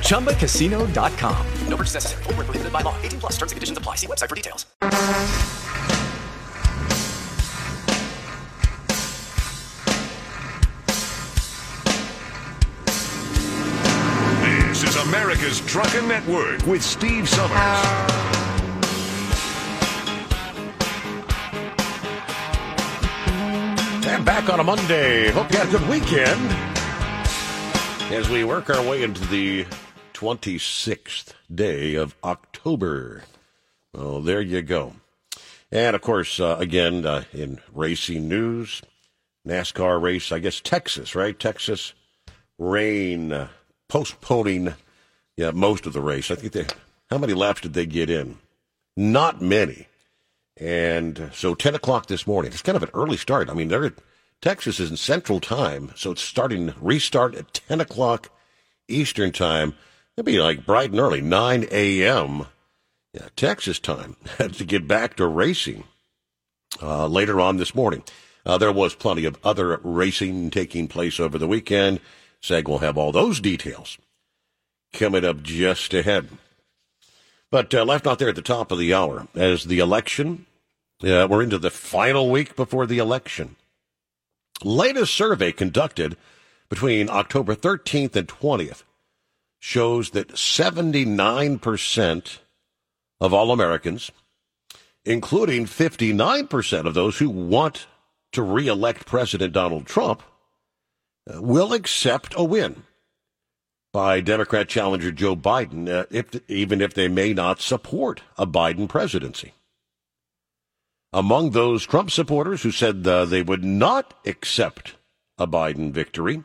ChumbaCasino.com. No purchase necessary. Full prohibited by law. 18 plus terms and conditions apply. See website for details. This is America's Truckin' Network with Steve Summers. And back on a Monday. Hope you had a good weekend. As we work our way into the 26th day of October. Well, there you go. And of course, uh, again, uh, in racing news, NASCAR race, I guess Texas, right? Texas rain uh, postponing yeah, most of the race. I think they, how many laps did they get in? Not many. And so 10 o'clock this morning, it's kind of an early start. I mean, they're, Texas is in central time, so it's starting, restart at 10 o'clock Eastern time. It'd be like bright and early, 9 a.m. Yeah, Texas time to get back to racing uh, later on this morning. Uh, there was plenty of other racing taking place over the weekend. Seg will have all those details coming up just ahead. But uh, left out there at the top of the hour, as the election yeah, we're into the final week before the election. Latest survey conducted between October 13th and 20th shows that 79% of all Americans, including 59% of those who want to reelect President Donald Trump, uh, will accept a win by Democrat challenger Joe Biden, uh, if, even if they may not support a Biden presidency. Among those Trump supporters who said uh, they would not accept a Biden victory,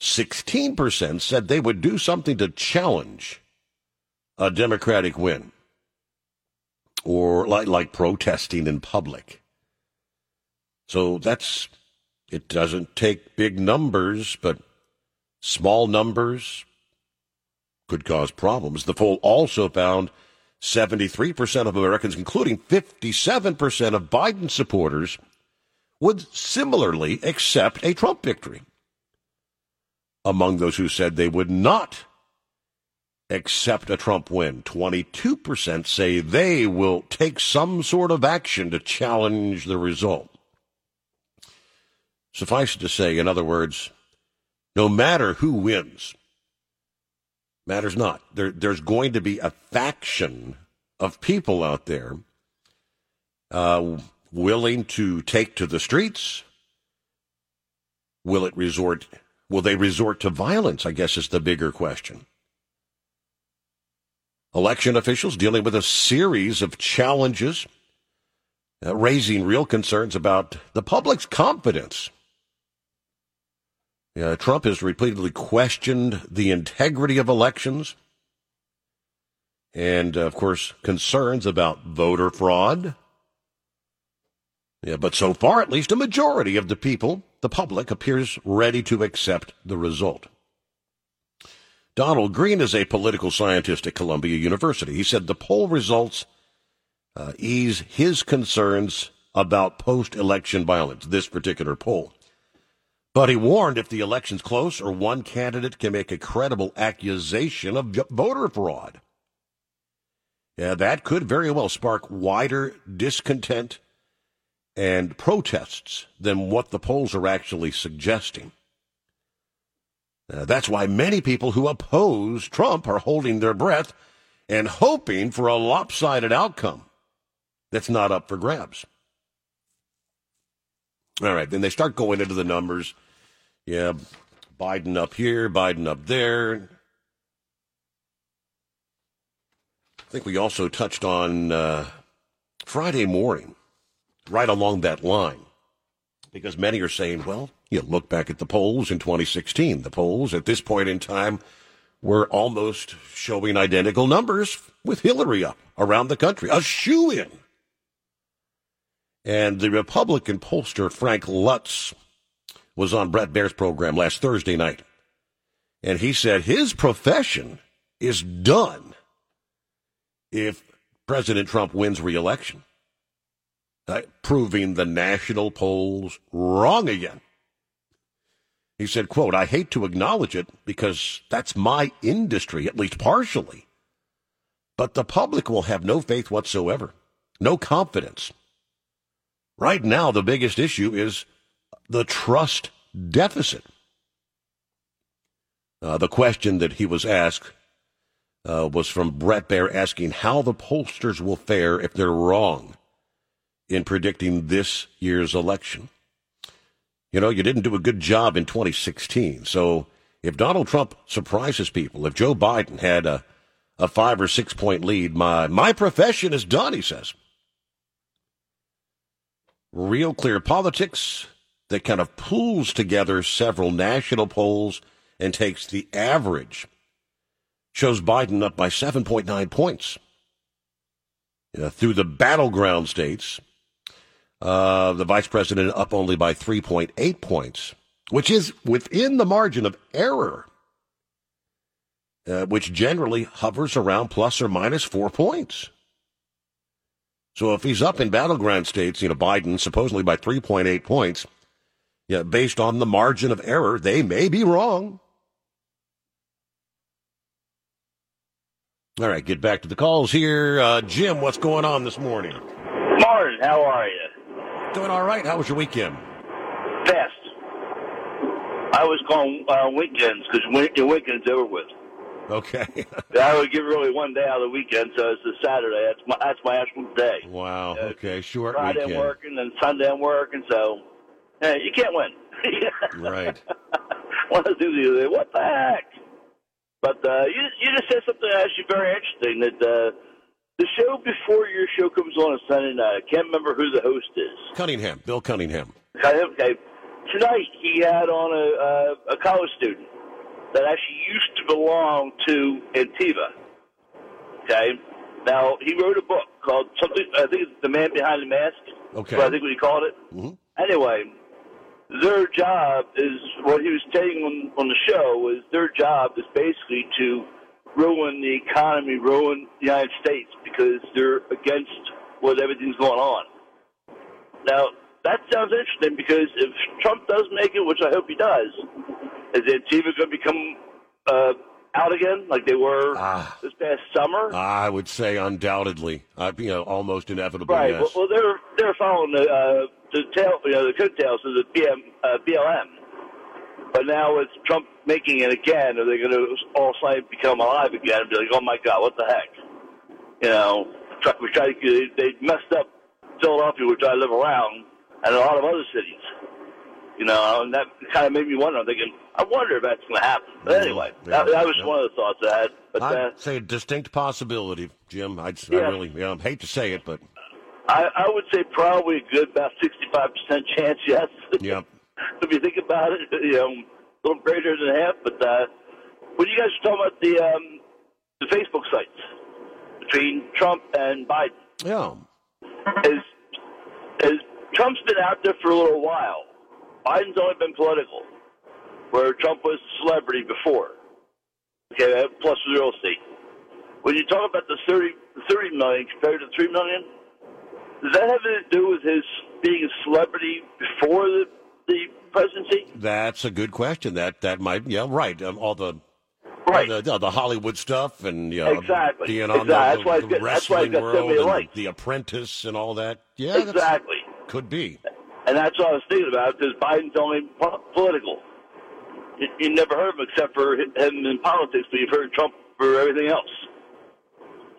16% said they would do something to challenge a Democratic win or like, like protesting in public. So that's, it doesn't take big numbers, but small numbers could cause problems. The poll also found 73% of Americans, including 57% of Biden supporters, would similarly accept a Trump victory. Among those who said they would not accept a Trump win, 22% say they will take some sort of action to challenge the result. Suffice it to say, in other words, no matter who wins, matters not. There, there's going to be a faction of people out there uh, willing to take to the streets. Will it resort? Will they resort to violence? I guess is the bigger question. Election officials dealing with a series of challenges, uh, raising real concerns about the public's confidence uh, Trump has repeatedly questioned the integrity of elections and, uh, of course, concerns about voter fraud. Yeah, but so far, at least a majority of the people, the public, appears ready to accept the result. Donald Green is a political scientist at Columbia University. He said the poll results uh, ease his concerns about post election violence, this particular poll. But he warned if the election's close or one candidate can make a credible accusation of voter fraud, yeah, that could very well spark wider discontent and protests than what the polls are actually suggesting. That's why many people who oppose Trump are holding their breath and hoping for a lopsided outcome that's not up for grabs. All right, then they start going into the numbers. Yeah, Biden up here, Biden up there. I think we also touched on uh, Friday morning, right along that line, because many are saying, well, you look back at the polls in 2016. The polls at this point in time were almost showing identical numbers with Hillary up around the country, a shoe in And the Republican pollster Frank Luntz was on Bret Baier's program last Thursday night. And he said his profession is done if President Trump wins re-election, uh, proving the national polls wrong again. He said, quote, I hate to acknowledge it because that's my industry, at least partially. But the public will have no faith whatsoever, no confidence. Right now, the biggest issue is the trust deficit. Uh, the question that he was asked uh, was from Bret Baier asking how the pollsters will fare if they're wrong in predicting this year's election. You know, you didn't do a good job in 2016. So if Donald Trump surprises people, if Joe Biden had a, a five or six point lead, my, my profession is done, he says. Real Clear Politics that kind of pulls together several national polls and takes the average shows Biden up by 7.9 points. through the battleground states, uh, the vice president up only by 3.8 points, which is within the margin of error, uh, which generally hovers around plus or minus four points. So if he's up in battleground states, you know, Biden supposedly by 3.8 points, yeah, based on the margin of error, they may be wrong. All right, get back to the calls here. Uh, Jim, what's going on this morning? Martin, how are you? Doing all right. How was your weekend? Best. I was calling uh, weekends because your weekend's over with. Okay. I would give really one day out of the weekend, so it's the Saturday. That's my that's my actual day. Wow. Uh, okay. Short Friday weekend. I'm working and Sunday I'm working, so hey, you can't win. right. One of the. What the heck? But uh, you you just said something actually very interesting that. Uh, the show before your show comes on a Sunday night. I can't remember who the host is. Cunningham, Bill Cunningham. Okay. Tonight he had on a, a, a college student that actually used to belong to Antifa. Okay. Now he wrote a book called something. I think it's The Man Behind the Mask. Okay. I think what he called it. Mm-hmm. Anyway, their job is what he was saying on, on the show was their job is basically to ruin the economy, ruin the United States because they're against what everything's going on. Now, that sounds interesting because if Trump does make it, which I hope he does, is Antifa going to become uh, out again like they were ah, this past summer? I would say undoubtedly, uh, you know, almost inevitable. Right. Yes. Well, well, they're they're following the uh, the tail, you know, the coattails of the BM, uh, BLM. But now with Trump making it again, are they going to all suddenly become alive again and be like, oh my God, what the heck? You know, we tried to, they messed up Philadelphia, which I live around, and a lot of other cities. You know, and that kind of made me wonder. I'm thinking, I wonder if that's going to happen. But anyway, Yeah, that, that was yeah. one of the thoughts I had. But I'd uh, say a distinct possibility, Jim. I'd I really, yeah, I hate to say it, but I, I would say probably a good about 65% chance, yes. yeah, if you think about it, you know, a little greater than half. But uh, when you guys were talking about the um, the Facebook sites between Trump and Biden, yeah. is is Trump's been out there for a little while. Biden's only been political, where Trump was a celebrity before. Okay, plus real estate. When you talk about the 30, 30 million compared to three million, does that have anything to do with his being a celebrity before the the presidency? That's a good question. That that might, yeah, right. Um, all the Right. the, the Hollywood stuff and you know, Exactly. being on Exactly. the, That's why the that's why wrestling it's got so world and. The Apprentice and all that. Yeah, exactly. could be. And that's what I was thinking about because Biden's only political. You, you never heard him except for him in politics, but you've heard Trump for everything else.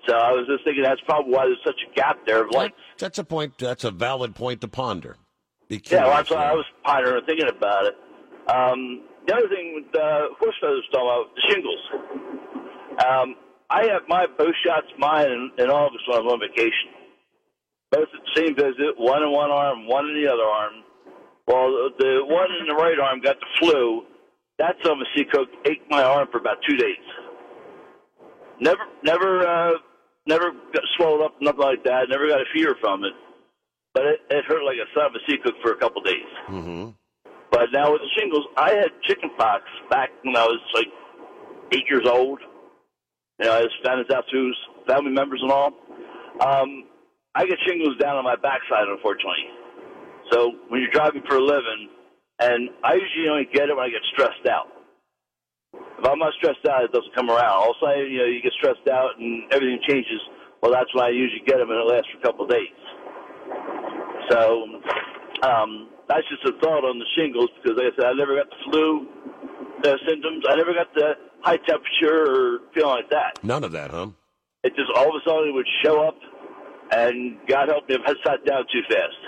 So I was just thinking that's probably why there's such a gap there of likes. That's a point. That's a valid point to ponder. Yeah, well, that's why. I was pondering and thinking about it. Um, the other thing with uh, horse feathers talking about the shingles. Um, I have my both shots mine in, in August when I'm on vacation. Both at the same visit, one in one arm, one in the other arm. Well, the, one in the right arm got the flu. That of sea cook ate my arm for about two days. Never, never, uh, never got swelled up, nothing like that. Never got a fever from it. But but it, it hurt like a son of a sea cook for a couple days. Mm-hmm. But now with the shingles, I had chicken pox back when I was like eight years old. You know, I was found out through family members and all. Um, I get shingles down on my backside, unfortunately. So when you're driving for a living, and I usually only get it when I get stressed out. If I'm not stressed out, it doesn't come around. All of a sudden, you know, you get stressed out and everything changes. Well, that's when I usually get them, and it lasts for a couple of days. So um, that's just a thought on the shingles because, like I said, I never got the flu uh, symptoms. I never got the high temperature or feeling like that. None of that, huh? It just all of a sudden it would show up, and God help me if I sat down too fast.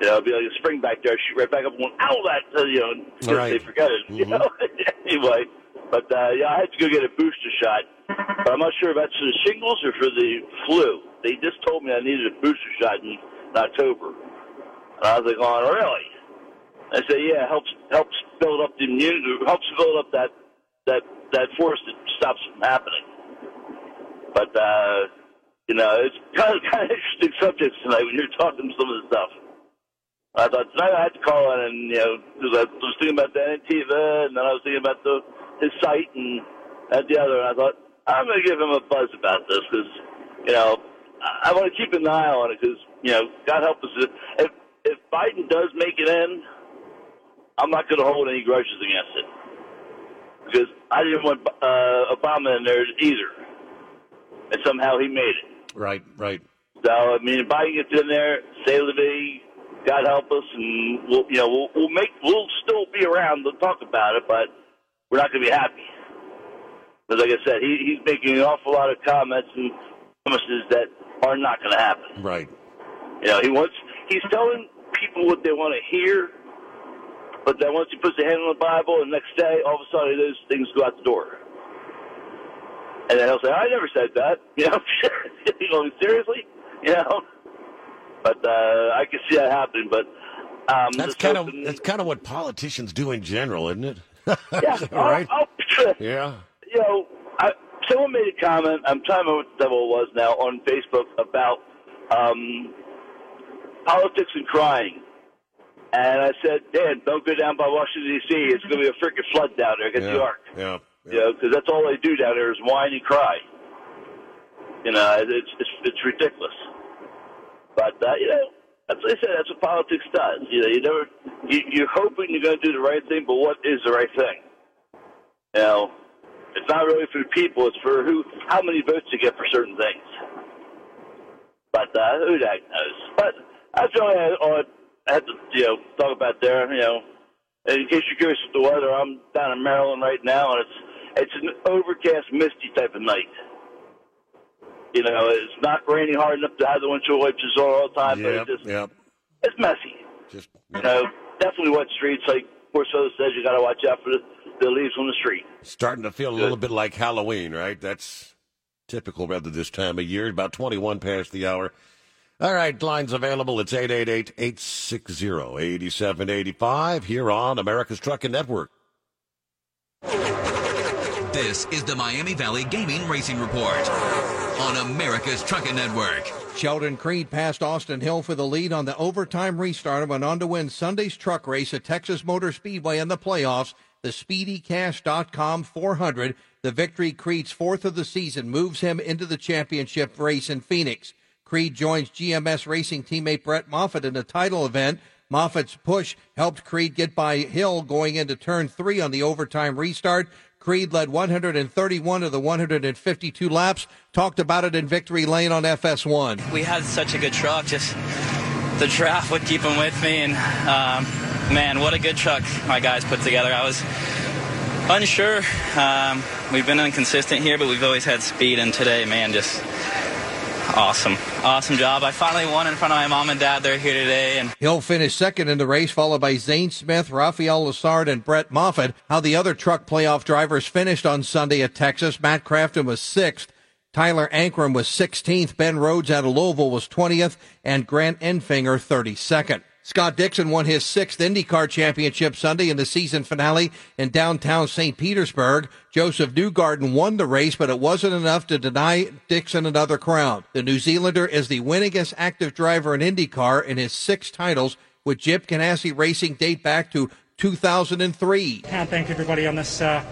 You know, it'd be like a spring back there, shoot right back up, and ow, that, uh, you know, because Right. they forget it. You Mhm. know, anyway. But uh, yeah, I had to go get a booster shot, but I'm not sure if that's for the shingles or for the flu. They just told me I needed a booster shot in, in October, and I was like, "Oh, really?" I said, "Yeah, it helps helps build up the immunity, helps build up that that that force that stops it from happening." But uh, you know, it's kind of kind of interesting subjects tonight when you're talking some of the stuff. I thought tonight I had to call in and you know because I was thinking about the Antifa and then I was thinking about the his site and that the other and I thought I'm going to give him a buzz about this because you know I, I want to keep an eye on it because you know God help us if if Biden does make it in, I'm not going to hold any grudges against it because I didn't want uh, Obama in there either, and somehow he made it. Right, right. So I mean, if Biden gets in there, say the day, God help us, and we'll you know we'll, we'll make we'll still be around to talk about it, but we're not going to be happy. Because like I said, he, he's making an awful lot of comments and promises that are not going to happen. Right. You know, he wants he's telling people what they want to hear, but then once he puts a hand on the Bible, the next day, all of a sudden, those things go out the door. And then he'll say, "I never said that." You know, you know, seriously, you know. But uh, I can see that happening. But um, That's kind of hoping- that's kind of what politicians do in general, isn't it? yeah. All right. I'll, I'll, Yeah. you know, I, someone made a comment. I'm trying to remember what the devil it was now on Facebook about um, politics and crying. And I said, Dan, don't go down by Washington D.C. It's going to be a freaking flood down there against Yeah. New York. Yeah. You know, because that's all they do down there is whine and cry. You know, it's it's, it's ridiculous. But uh, you know, what I said. That's what politics does. You know, you never you, you're hoping you're going to do the right thing, but what is the right thing? You know, it's not really for the people. It's for who, how many votes you get for certain things. But uh, who the heck knows? But that's all I all I had to you know talk about there. You know, in case you're curious with the weather, I'm down in Maryland right now, and it's it's an overcast, misty type of night. You know, it's not raining hard enough to have the windshield wipers on all the time, but Yep. it's just Yep. it's messy. Just You know, definitely wet streets. Like Corso says, you got to watch out for the, the leaves on the street. starting to feel a little bit like Halloween, right? That's typical rather this time of year. About 21 past the hour. All right, lines available. It's 888-860-8785 here on America's Trucking Network. This is the Miami Valley Gaming Racing Report on America's Trucking Network. Sheldon Creed passed Austin Hill for the lead on the overtime restart and went on to win Sunday's truck race at Texas Motor Speedway in the playoffs. The SpeedyCash.com 400, the victory Creed's fourth of the season, moves him into the championship race in Phoenix. Creed joins GMS racing teammate Brett Moffitt in the title event. Moffitt's push helped Creed get by Hill going into turn three on the overtime restart. Creed led 131 of the 152 laps. Talked about it in Victory Lane on FS1. we had such a good truck. Just the draft would keep him with me, and um, man, what a good truck my guys put together. I was unsure. Um, we've been inconsistent here, but we've always had speed, and today, man, just awesome, awesome job. I finally won in front of my mom and dad. They're here today, and Hill finished second in the race, followed by Zane Smith, Raphael Lessard, and Brett Moffitt. How the other truck playoff drivers finished on Sunday at Texas. Matt Crafton was sixth. Tyler Ankrum was 16th. Ben Rhodes out of Louisville was 20th. And Grant Enfinger 32nd. Scott Dixon won his sixth IndyCar championship Sunday in the season finale in downtown St. Petersburg. Josef Newgarden won the race, but it wasn't enough to deny Dixon another crown. The New Zealander is the winningest active driver in IndyCar in his six titles, with Chip Ganassi Racing date back to 2003. Can't thank everybody on this uh,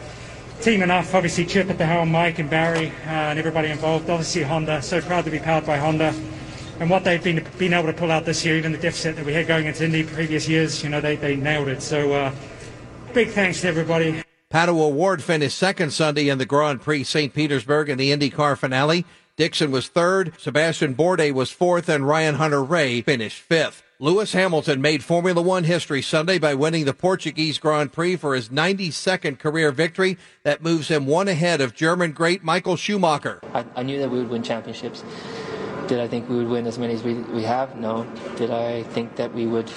team enough. Obviously, Chip at the helm, Mike and Barry, uh, and everybody involved. Obviously, Honda. So proud to be powered by Honda and what they've been been able to pull out this year, even the deficit that we had going into Indy previous years, you know, they, they nailed it. So uh, big thanks to everybody. Pato O'Ward finished second Sunday in the Grand Prix St. Petersburg in the IndyCar finale. Dixon was third, Sebastian Bourdais was fourth, and Ryan Hunter-Reay finished fifth. Lewis Hamilton made Formula One history Sunday by winning the Portuguese Grand Prix for his 92nd career victory. That moves him one ahead of German great Michael Schumacher. I, I knew that we would win championships. Did I think we would win as many as we, we have? No. Did I think that we would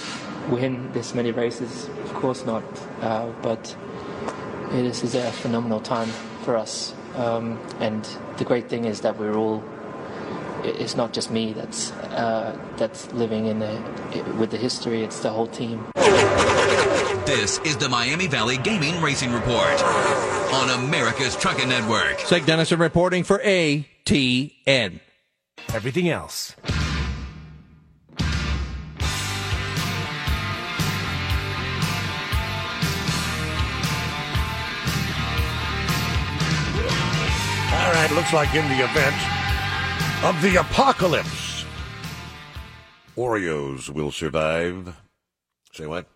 win this many races? Of course not. Uh, but this is a phenomenal time for us. Um, and the great thing is that we're all. It's not just me that's uh, that's living in the with the history. It's the whole team. This is the Miami Valley Gaming Racing Report on America's Trucking Network. Seg Dennison reporting for ATN everything else. All right, looks like in the event of the apocalypse, Oreos will survive. Say what?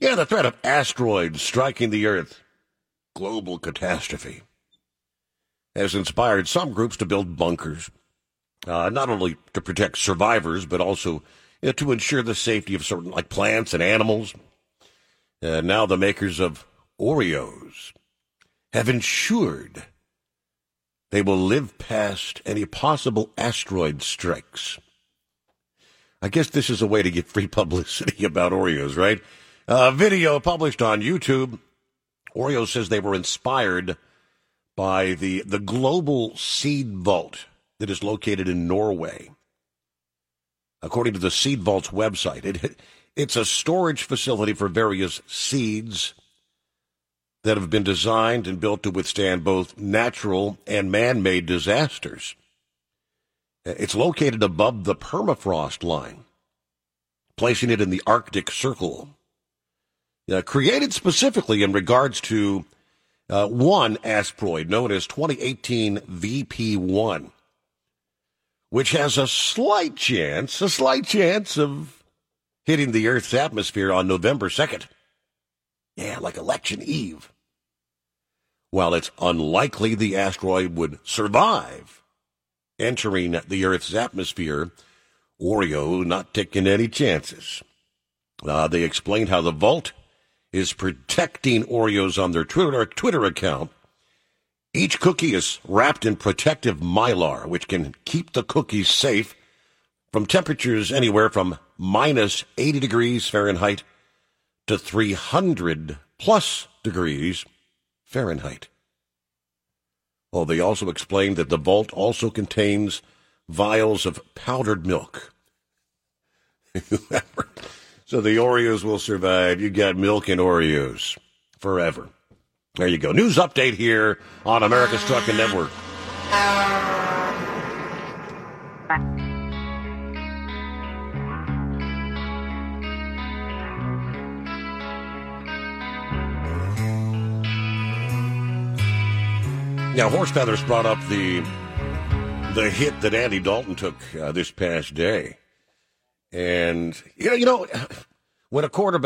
Yeah, the threat of asteroids striking the Earth, global catastrophe, has inspired some groups to build bunkers uh, not only to protect survivors, but also you know, to ensure the safety of certain like plants and animals. Uh, now the makers of Oreos have ensured they will live past any possible asteroid strikes. I guess this is a way to get free publicity about Oreos, right? A video published on YouTube. Oreo says they were inspired by the, the global seed vault that is located in Norway. According to the Seed Vault's website, it, it's a storage facility for various seeds that have been designed and built to withstand both natural and man made disasters. It's located above the permafrost line, placing it in the Arctic Circle. Uh, created specifically in regards to uh, one asteroid known as 2018 VP1 which has a slight chance, a slight chance of hitting the Earth's atmosphere on November 2nd. Yeah, like election eve. While it's unlikely the asteroid would survive entering the Earth's atmosphere, Oreo not taking any chances. Uh, they explained how the vault is protecting Oreos on their Twitter, Twitter account each cookie is wrapped in protective mylar, which can keep the cookies safe from temperatures anywhere from minus 80 degrees Fahrenheit to 300 plus degrees Fahrenheit. Well, they also explained that the vault also contains vials of powdered milk. so the Oreos will survive. You got milk and Oreos forever. There you go. News update here on America's Trucking Network. Now, Horse Feathers brought up the the hit that Andy Dalton took uh, this past day, and you know, you know, when a quarterback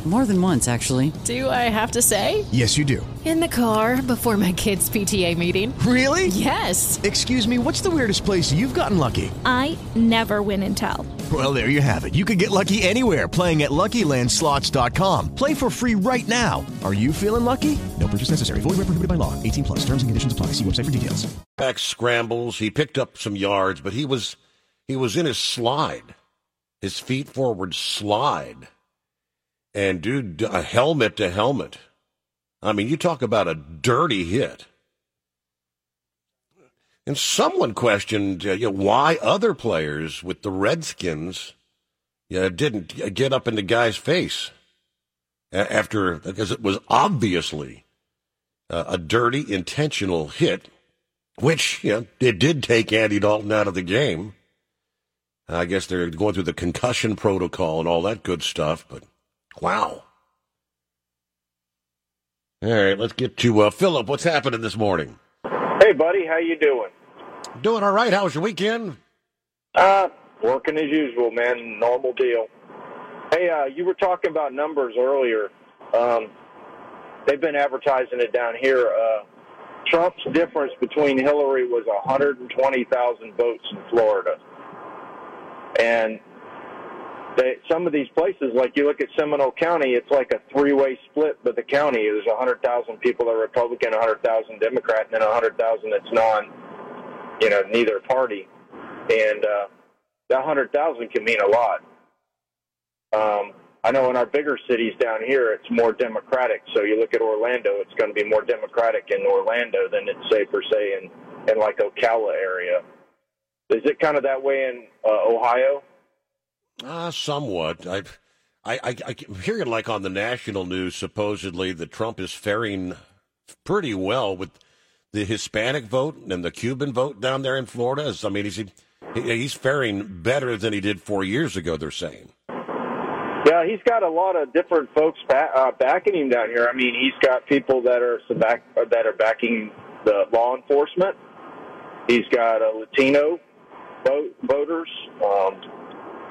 More than once, actually. Do I have to say? Yes, you do. In the car before my kids' PTA meeting. Really? Yes. Excuse me, what's the weirdest place you've gotten lucky? I never win and tell. Well, there you have it. You can get lucky anywhere playing at LuckyLandSlots.com. Play for free right now. Are you feeling lucky? No purchase necessary. Void where prohibited by law. 18 plus. Terms and conditions apply. See website for details. Back scrambles. He picked up some yards, but he was he was in his slide, his feet forward slide and dude, a helmet to helmet. I mean, you talk about a dirty hit. And someone questioned uh, you know, why other players with the Redskins you know, didn't get up in the guy's face after, because it was obviously uh, a dirty, intentional hit, which you know, it did take Andy Dalton out of the game. I guess they're going through the concussion protocol and all that good stuff, but wow. All right, let's get to uh, Philip. What's happening this morning? Hey, buddy, how you doing? Doing all right. How was your weekend? Uh, working as usual, man. Normal deal. Hey, uh, you were talking about numbers earlier. Um, they've been advertising it down here. Uh, Trump's difference between Hillary was 120,000 votes in Florida. And they, some of these places, like you look at Seminole County, it's like a three-way split. But the county, there's 100,000 people that are Republican, 100,000 Democrat, and then 100,000 that's non, you know, neither party. And uh, that 100,000 can mean a lot. Um, I know in our bigger cities down here, it's more Democratic. So you look at Orlando, it's going to be more Democratic in Orlando than it's say per se in in like Ocala area. Is it kind of that way in uh, Ohio? Uh, somewhat. I, I, I, I'm hearing like on the national news, supposedly that Trump is faring pretty well with the Hispanic vote and the Cuban vote down there in Florida. I mean, he's he's faring better than he did four years ago. They're saying. Yeah, he's got a lot of different folks back, uh, backing him down here. I mean, he's got people that are back, that are backing the law enforcement. He's got a Latino vote, voters. Um,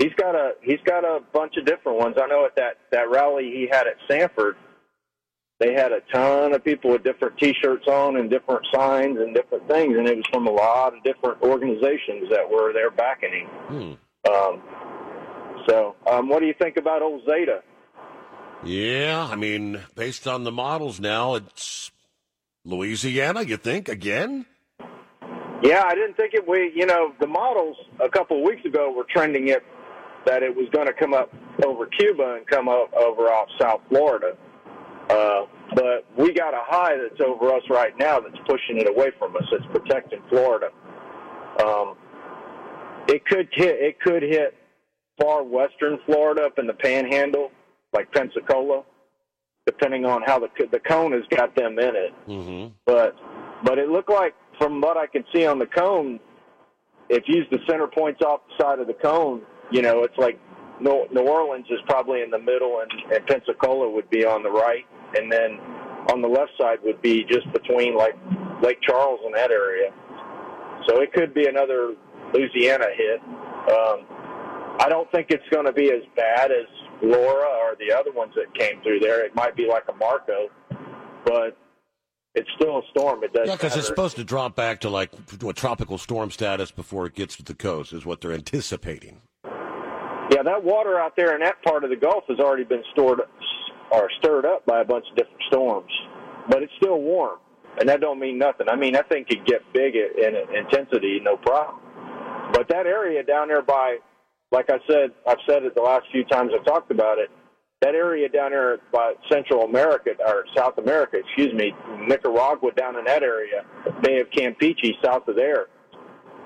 he's got a he's got a bunch of different ones. I know at that that rally he had at Sanford, they had a ton of people with different T-shirts on and different signs and different things, and it was from a lot of different organizations that were there backing him. Hmm. Um, so, um, what do you think about old Zeta? Yeah, I mean, based on the models now, it's Louisiana. You think again? Yeah, I didn't think it. We, you know, the models a couple of weeks ago were trending it that it was going to come up over Cuba and come up over off South Florida. Uh, but we got a high that's over us right now that's pushing it away from us. It's protecting Florida. Um, it could hit. It could hit far western Florida up in the Panhandle, like Pensacola, depending on how the the cone has got them in it. Mm-hmm. But but it looked like from what I can see on the cone, if you use the center points off the side of the cone, you know, it's like New, Orleans is probably in the middle, and, and Pensacola would be on the right, and then on the left side would be just between like Lake Charles and that area. So it could be another Louisiana hit. Um, I don't think it's going to be as bad as Laura or the other ones that came through there. It might be like a Marco, but it's still a storm. It does. Yeah, because it's supposed to drop back to like what, tropical storm status before it gets to the coast, is what they're anticipating. Yeah, that water out there in that part of the Gulf has already been stored or stirred up by a bunch of different storms, but it's still warm, and that don't mean nothing. I mean, that thing could get big in intensity, no problem. But that area down there by, like I said, I've said it the last few times I've talked about it. That area down there by Central America or South America, excuse me, Nicaragua down in that area, Bay of Campeche, south of there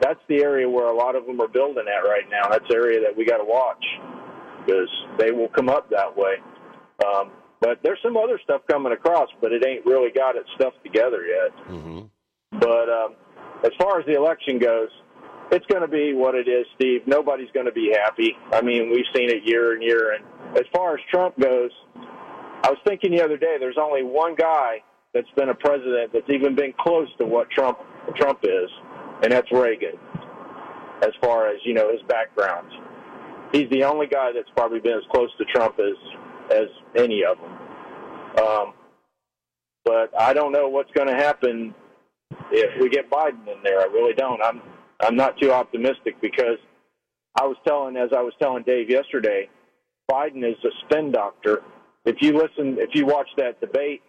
that's the area where a lot of them are building at right now. That's the area that we got to watch because they will come up that way. Um, but there's some other stuff coming across, but it ain't really got its stuff together yet. Mm-hmm. But um, as far as the election goes, it's going to be what it is, Steve. Nobody's going to be happy. I mean, we've seen it year and year. And as far as Trump goes, I was thinking the other day, there's only one guy that's been a president that's even been close to what Trump Trump is and that's Reagan. As far as you know, his background, he's the only guy that's probably been as close to Trump as as any of them. Um, but I don't know what's going to happen if we get Biden in there. I really don't. I'm I'm not too optimistic because I was telling, as I was telling Dave yesterday, Biden is a spin doctor. If you listen, if you watch that debate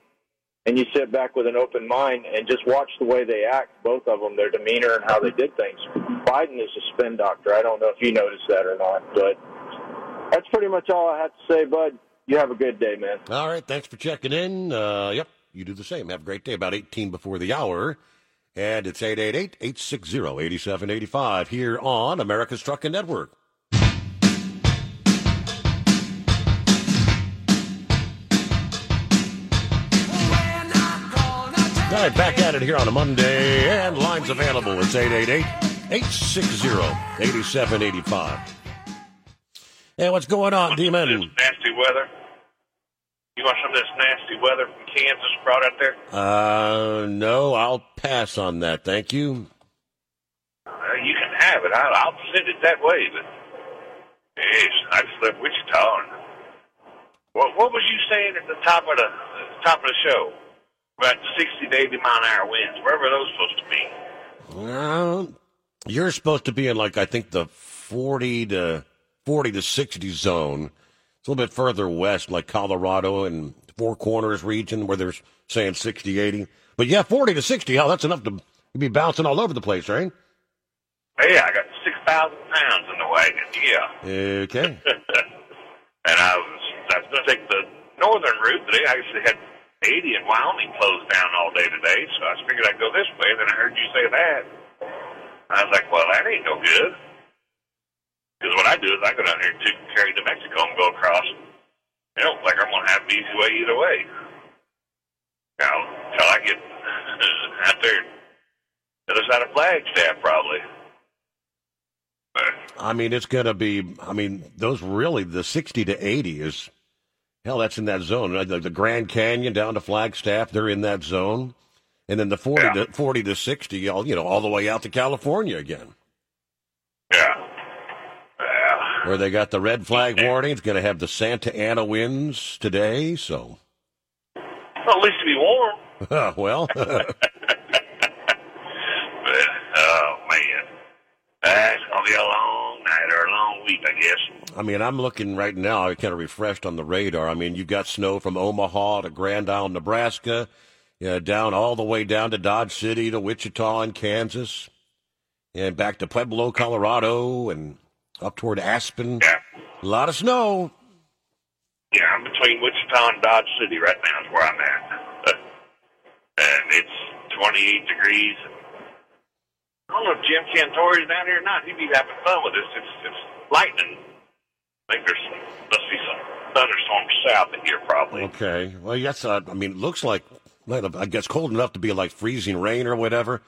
and you sit back with an open mind and just watch the way they act, both of them, their demeanor and how they did things. Biden is a spin doctor. I don't know if you noticed that or not, but that's pretty much all I have to say, bud. You have a good day, man. All right. Thanks for checking in. Uh, yep. You do the same. Have a great day. About 18 before the hour. And it's 888 860 8785 here on America's Trucking Network. All right, back at it here on a Monday, and lines available. It's 888 860 8785. Hey, what's going on, D-Man? Nasty weather. You want some of this nasty weather from Kansas brought out there? Uh, no, I'll pass on that. Thank you. Uh, you can have it. I'll, I'll send it that way. But yes, I just left Wichita. And what, what was you saying at the top of the, the top of the show about sixty to eighty mile an hour winds? Where were those supposed to be? Well, you're supposed to be in like I think the 40 to 40 to 60 zone. It's a little bit further west, like Colorado and Four Corners region, where they're saying 60, 80. But yeah, 40 to 60. Hell, that's enough to be bouncing all over the place, right? Yeah, I got six thousand pounds in the wagon. Yeah. Okay. and I was I was going to take the northern route today. I actually had 80 in Wyoming closed down all day today, so I figured I'd go this way. Then I heard you say that. I was like, well, that ain't no good. Because what I do is I go down here to carry to Mexico and go across. It don't like I'm going to have an easy way either way. Now, until I get out there, the other side of Flagstaff, probably. I mean, it's going to be, I mean, those really, the 60 to 80 is, hell, that's in that zone. right? The, the Grand Canyon down to Flagstaff, they're in that zone. And then the 40 to 40 to 60, all, you know, all the way out to California again. Yeah. yeah. Where they got the red flag warning. It's going to have the Santa Ana winds today, so. Well, at least to be warm. well, But, oh, man. That's going to be a long night or a long week, I guess. I mean, I'm looking right now, I kind of refreshed on the radar. I mean, you've got snow from Omaha to Grand Isle, Nebraska, yeah, down all the way down to Dodge City to Wichita and Kansas, and back to Pueblo, Colorado, and up toward Aspen. A lot of snow. Yeah, I'm between Wichita and Dodge City right now is where I'm at. and it's 28 degrees. I don't know if Jim Cantore's down here or not. He'd be having fun with this. It's, it's lightning. I think there's must be some thunderstorms south of here probably. Okay. Well, yes, uh, I mean, it looks like, I guess cold enough to be like freezing rain or whatever.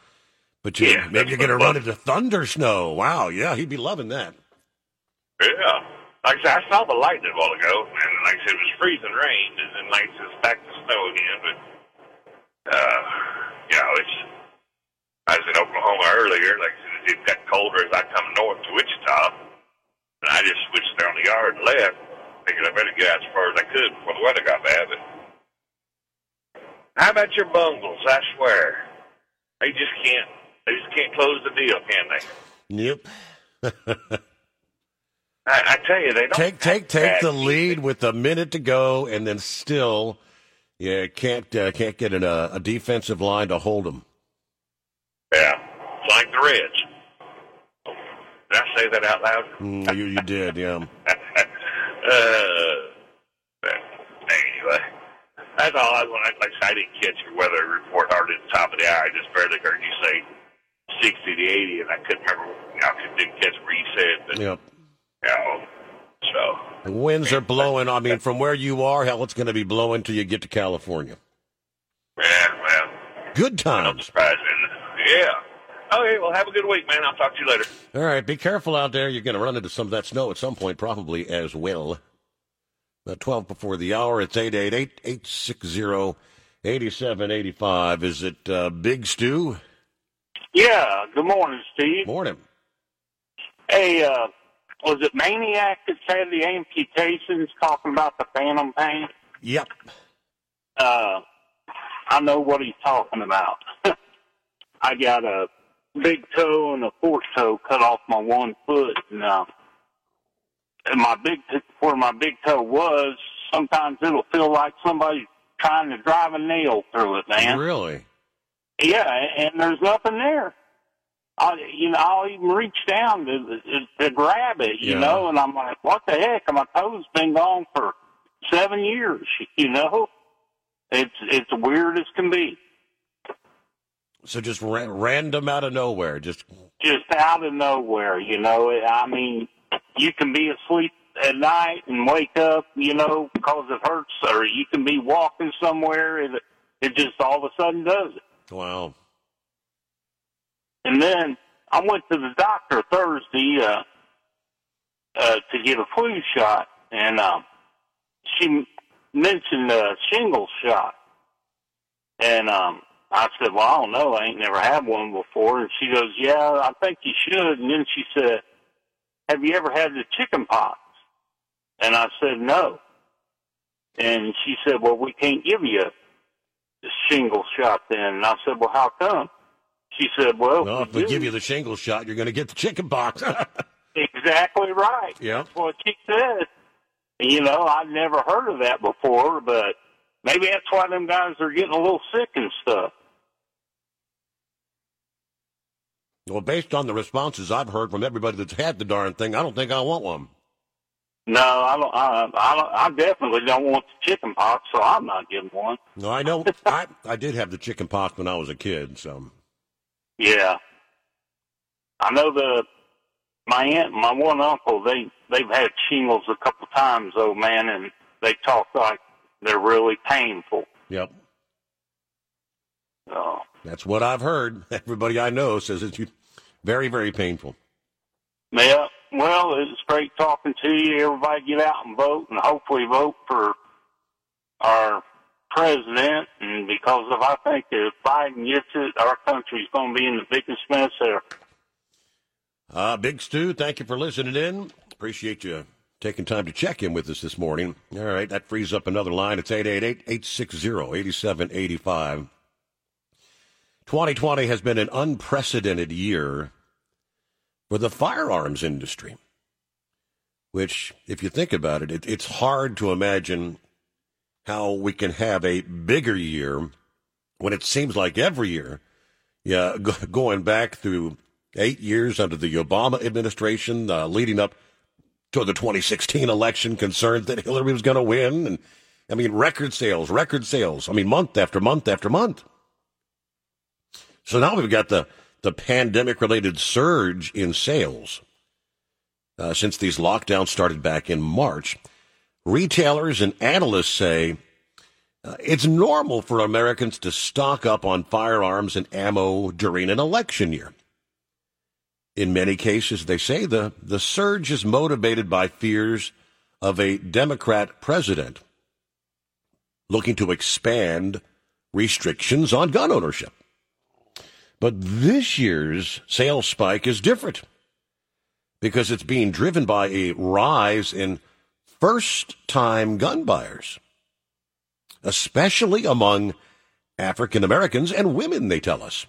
But you, Yeah, maybe you're going to run into thunder snow. Wow, yeah, he'd be loving that. Yeah. Like I said, I saw the lightning a while ago, and like I said, it was freezing rain, and then like I said, it's back to snow again. But, uh, you know, it's, I was in Oklahoma earlier, like I said, it got colder as I come north to Wichita, and I just on the yard and left, thinking I better get out as far as I could before the weather got bad. But how about your bungles? I swear, they just can't, they just can't close the deal, can they? Yep. I, I tell you, they don't take take take the lead with a minute to go, and then still, yeah, can't uh, can't get in a, a defensive line to hold them. Yeah, it's like the Reds. Did I say that out loud? Mm, you you did, yeah. Uh, anyway, that's all I want. Like I said, I didn't catch your weather report hardly at the top of the hour. I just barely heard you say 60 to 80, and I couldn't remember. You know, I didn't catch what you said. But, Yep. you know, so, The winds are blowing. I mean, from where you are, hell, it's going to be blowing till you get to California. yeah, well, Good times. Yeah. Okay, well, have a good week, man. I'll talk to you later. All right, be careful out there. You're going to run into some of that snow at some point, probably as well. About 12 before the hour, it's 888 860 8785. Is it uh, Big Stew? Yeah, good morning, Steve. Morning. Hey, uh, was it Maniac that had the amputations talking about the phantom pain? Yep. Uh, I know what he's talking about. I got a big toe and a fourth toe cut off my one foot, and, uh, and my big where my big toe was, sometimes it'll feel like somebody's trying to drive a nail through it, man. Really? Yeah, and there's nothing there. I, you know, I'll even reach down to, to, to grab it, you Yeah. know, and I'm like, what the heck? My toe's been gone for seven years, you know. It's it's weird as can be. So just ra- random out of nowhere, just just out of nowhere. You know, I mean, you can be asleep at night and wake up, you know, because it hurts, or you can be walking somewhere and it just all of a sudden does it. wow. And then I went to the doctor Thursday uh, uh, to get a flu shot, and um, she mentioned a shingle shot, and um, I said, "Well, I don't know. I ain't never had one before." And she goes, "Yeah, I think you should." And then she said, "Have you ever had the chicken pox?" And I said, "No." And she said, "Well, we can't give you a shingle shot then." And I said, "Well, how come?" She said, "Well, Well, if we give you the shingle shot, you're going to get the chicken pox. exactly right." yeah. That's what she said. You know, I'd never heard of that before, but maybe that's why them guys are getting a little sick and stuff. Well, based on the responses I've heard from everybody that's had the darn thing, I don't think I want one. No, I don't. I, I, I definitely don't want the chicken pox, so I'm not getting one. No, I know. I I did have the chicken pox when I was a kid, so Yeah, I know the my aunt, my one uncle. They they've had shingles a couple times, though, man, and they talk like they're really painful. yep. So That's what I've heard. Everybody I know says it's very, very painful. Yeah, well, it's great talking to you. Everybody get out and vote, and hopefully vote for our president. And because of, I think if Biden gets it, our country's going to be in the biggest mess ever. Uh, Big Stu, thank you for listening in. Appreciate you taking time to check in with us this morning. All right, that frees up another line. It's 888-860-8785. 2020 has been an unprecedented year for the firearms industry, which, if you think about it, it it's hard to imagine how we can have a bigger year when it seems like every year, yeah, go, going back through eight years under the Obama administration, uh, leading up to the 2016 election, concerns that Hillary was going to win, and I mean, record sales, record sales. I mean, month after month after month. So now we've got the the pandemic related surge in sales uh, since these lockdowns started back in March. Retailers and analysts say uh, it's normal for Americans to stock up on firearms and ammo during an election year. In many cases, they say the, the surge is motivated by fears of a Democrat president looking to expand restrictions on gun ownership. But this year's sales spike is different because it's being driven by a rise in first time gun buyers, especially among African Americans and women, they tell us.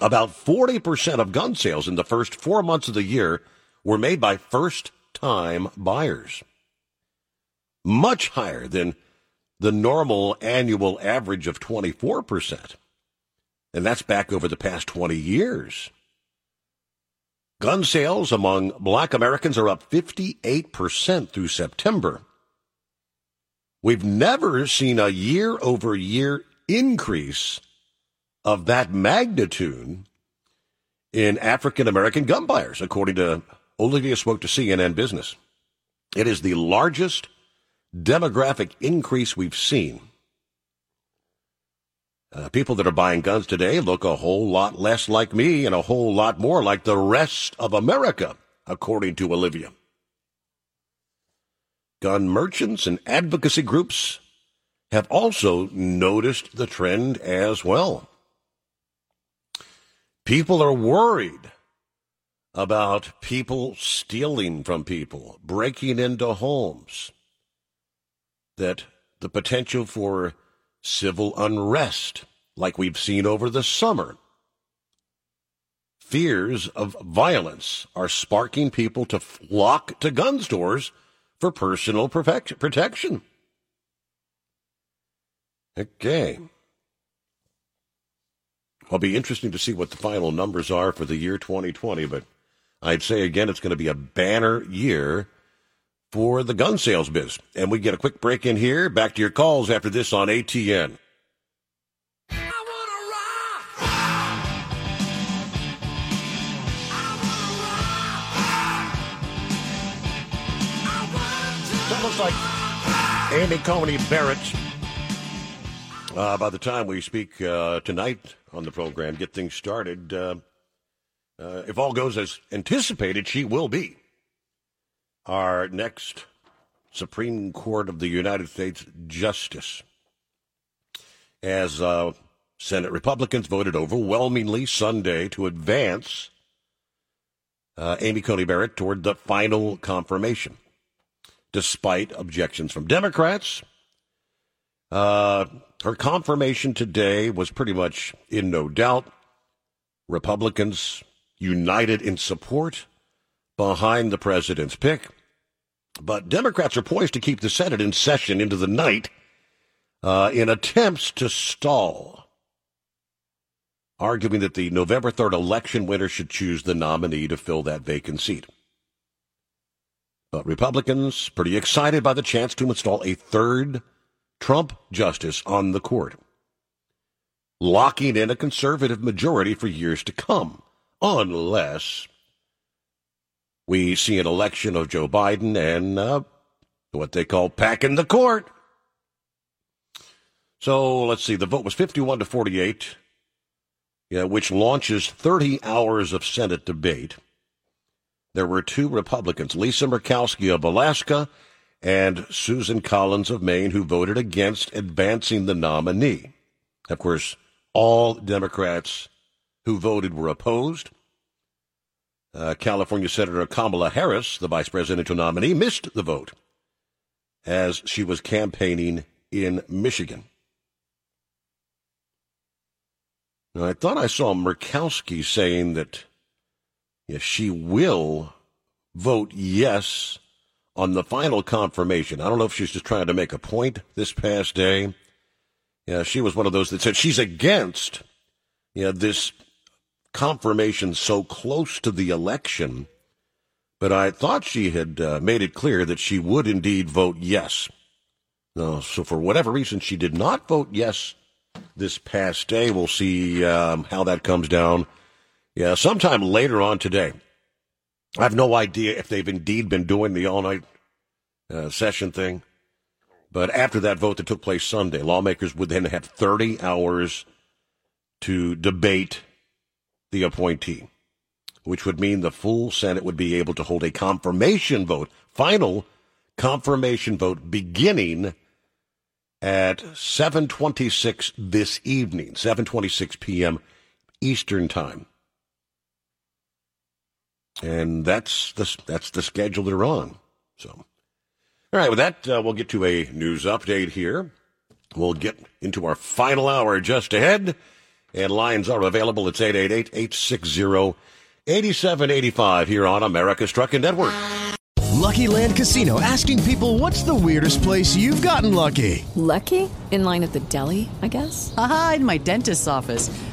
About 40% of gun sales in the first four months of the year were made by first time buyers, much higher than the normal annual average of 24%. And that's back over the past 20 years. Gun sales among black Americans are up 58% through September. We've never seen a year over year increase of that magnitude in African American gun buyers, according to Olivia spoke to CNN Business. It is the largest demographic increase we've seen. Uh, people that are buying guns today look a whole lot less like me and a whole lot more like the rest of America, according to Olivia. Gun merchants and advocacy groups have also noticed the trend as well. People are worried about people stealing from people, breaking into homes, that the potential for civil unrest like we've seen over the summer. Fears of violence are sparking people to flock to gun stores for personal protection. Okay. It'll be interesting to see what the final numbers are for the year 2020, but I'd say again it's going to be a banner year for the gun sales biz. And we get a quick break in here. Back to your calls after this on ATN. like Amy Coney Barrett. Uh, by the time we speak uh, tonight on the program, get things started. Uh, uh if all goes as anticipated, she will be our next Supreme Court of the United States Justice. As uh, Senate Republicans voted overwhelmingly Sunday to advance uh, Amy Coney Barrett toward the final confirmation, despite objections from Democrats. Uh, her confirmation today was pretty much in no doubt. Republicans united in support behind the president's pick. But Democrats are poised to keep the Senate in session into the night uh, in attempts to stall, arguing that the November 3rd election winner should choose the nominee to fill that vacant seat. But Republicans pretty excited by the chance to install a third Trump justice on the court, locking in a conservative majority for years to come, unless we see an election of Joe Biden and uh, what they call packing the court. So let's see. The vote was 51 to 48, yeah, which launches 30 hours of Senate debate. There were two Republicans, Lisa Murkowski of Alaska and Susan Collins of Maine, who voted against advancing the nominee. Of course, all Democrats who voted were opposed. Uh, California Senator Kamala Harris, the vice presidential nominee, missed the vote as she was campaigning in Michigan. Now, I thought I saw Murkowski saying that yes, she will vote yes on the final confirmation. I don't know if she's just trying to make a point this past day. Yeah, she was one of those that said she's against know, this confirmation so close to the election, but I thought she had uh, made it clear that she would indeed vote yes. No, so for whatever reason, she did not vote yes this past day. We'll see um, how that comes down. Yeah, sometime later on today. I have no idea if they've indeed been doing the all night uh, session thing. But after that vote that took place Sunday, lawmakers would then have 30 hours to debate the appointee, which would mean the full Senate would be able to hold a confirmation vote, final confirmation vote beginning at 7:26 this evening, 7:26 p.m. Eastern Time. And that's the that's the schedule they're on. So all right, with that, uh, we'll get to a news update here. We'll get into our final hour just ahead, and lines are available. It's 888 860 8785 here on America's Trucking Network. Lucky Land Casino asking people what's the weirdest place you've gotten lucky? Lucky? In line at the deli, I guess? Aha, in my dentist's office.